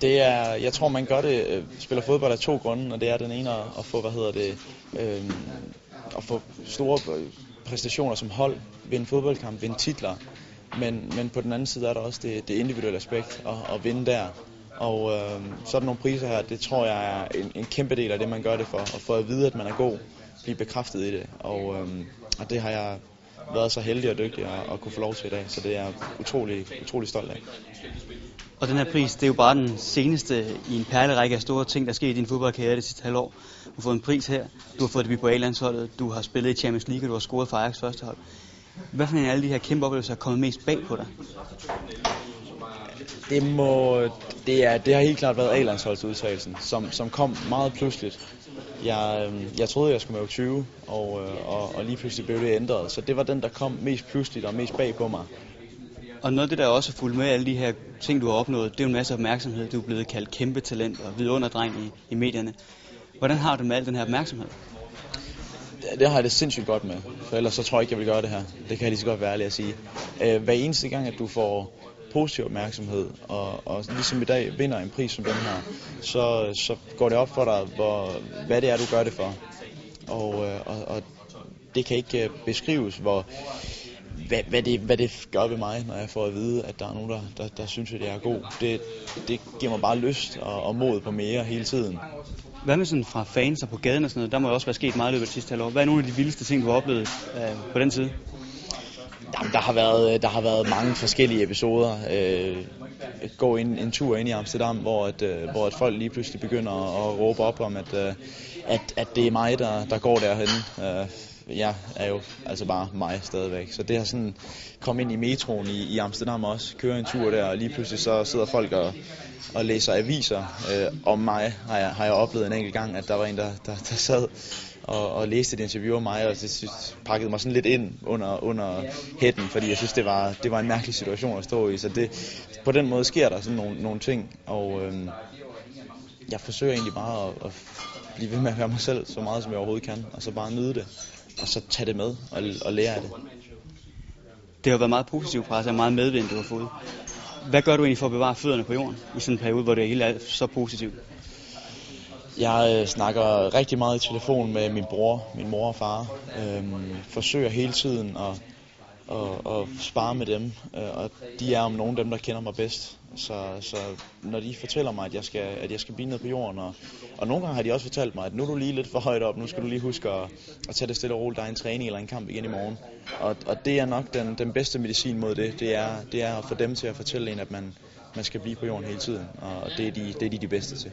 Det er, jeg tror man gør det, øh, spiller fodbold af to grunde, og det er den ene at, få, hvad hedder det, øh, at få store øh, præstationer som hold, vinde fodboldkamp, vinde titler, men, men på den anden side er der også det, det individuelle aspekt at, at vinde der. Og øh, sådan nogle priser her, det tror jeg er en, en kæmpe del af det, man gør det for. At få at vide, at man er god, blive bekræftet i det. Og, øh, og det har jeg været så heldig og dygtig at, at kunne få lov til i dag, så det er jeg utrolig, utrolig stolt af. Og den her pris, det er jo bare den seneste i en perlerække af store ting, der er sket i din fodboldkarriere det sidste halvår. Du har fået en pris her, du har fået debut på A-landsholdet, du har spillet i Champions League, og du har scoret for Ajax første hold. Hvad for en af alle de her kæmpe oplevelser er kommet mest bag på dig? Det, må, det, er, det har helt klart været A-landsholdsudtagelsen, som, som kom meget pludseligt. Jeg, øhm, jeg troede, jeg skulle med 20, og, øh, og, og lige pludselig blev det ændret. Så det var den, der kom mest pludseligt og mest bag på mig. Og noget af det, der også er fuldt med alle de her ting, du har opnået, det er jo en masse opmærksomhed. Du er blevet kaldt kæmpe talent og vidunderdreng i, i medierne. Hvordan har du med al den her opmærksomhed? Det, det har jeg det sindssygt godt med, for ellers så tror jeg ikke, jeg vil gøre det her. Det kan jeg lige så godt være ærlig at sige. Øh, hver eneste gang, at du får positiv opmærksomhed, og, og ligesom i dag vinder en pris som den her, så, så går det op for dig, hvor, hvad det er, du gør det for. Og, øh, og, og det kan ikke øh, beskrives, hvor, hvad, hvad, det, hvad det gør ved mig, når jeg får at vide, at der er nogen, der, der, der synes, at jeg er god. Det, det giver mig bare lyst og, og mod på mere hele tiden. Hvad med sådan fra fans og på gaden og sådan noget? Der må jo også være sket meget i løbet af sidste halvår. Hvad er nogle af de vildeste ting, du har oplevet øh, på den side? Jamen, der har været, der har været mange forskellige episoder. Øh, gå en, en tur ind i Amsterdam, hvor, at, øh, hvor at folk lige pludselig begynder at, at råbe op om, at, øh, at, at det er mig, der, der går derhen. Øh, jeg er jo altså bare mig stadigvæk. Så det har sådan kommet ind i metroen i, i Amsterdam også, køre en tur der, og lige pludselig så sidder folk og, og læser aviser øh, om mig. Har jeg, har jeg oplevet en enkelt gang, at der var en, der, der, der sad og, og læste et interview om mig, og det synes, pakkede mig sådan lidt ind under, under hætten, fordi jeg synes, det var, det var en mærkelig situation at stå i. Så det, på den måde sker der sådan nogle, nogle ting, og øh, jeg forsøger egentlig bare at, at blive ved med at være mig selv så meget, som jeg overhovedet kan, og så bare nyde det, og så tage det med og, og lære af det. Det har været meget positiv presse og meget medvind, du har fået. Hvad gør du egentlig for at bevare fødderne på jorden i sådan en periode, hvor det hele er så positivt? Jeg øh, snakker rigtig meget i telefon med min bror, min mor og far. Øhm, forsøger hele tiden at, og, og spare med dem, øh, og de er om nogen dem, der kender mig bedst. Så, så når de fortæller mig, at jeg skal, at jeg skal blive ned på jorden, og, og nogle gange har de også fortalt mig, at nu er du lige lidt for højt op, nu skal du lige huske at, at tage det stille og roligt, der er en træning eller en kamp igen i morgen. Og, og det er nok den, den bedste medicin mod det, det er, det er at få dem til at fortælle en, at man, man skal blive på jorden hele tiden, og det er de, det er de, de bedste til.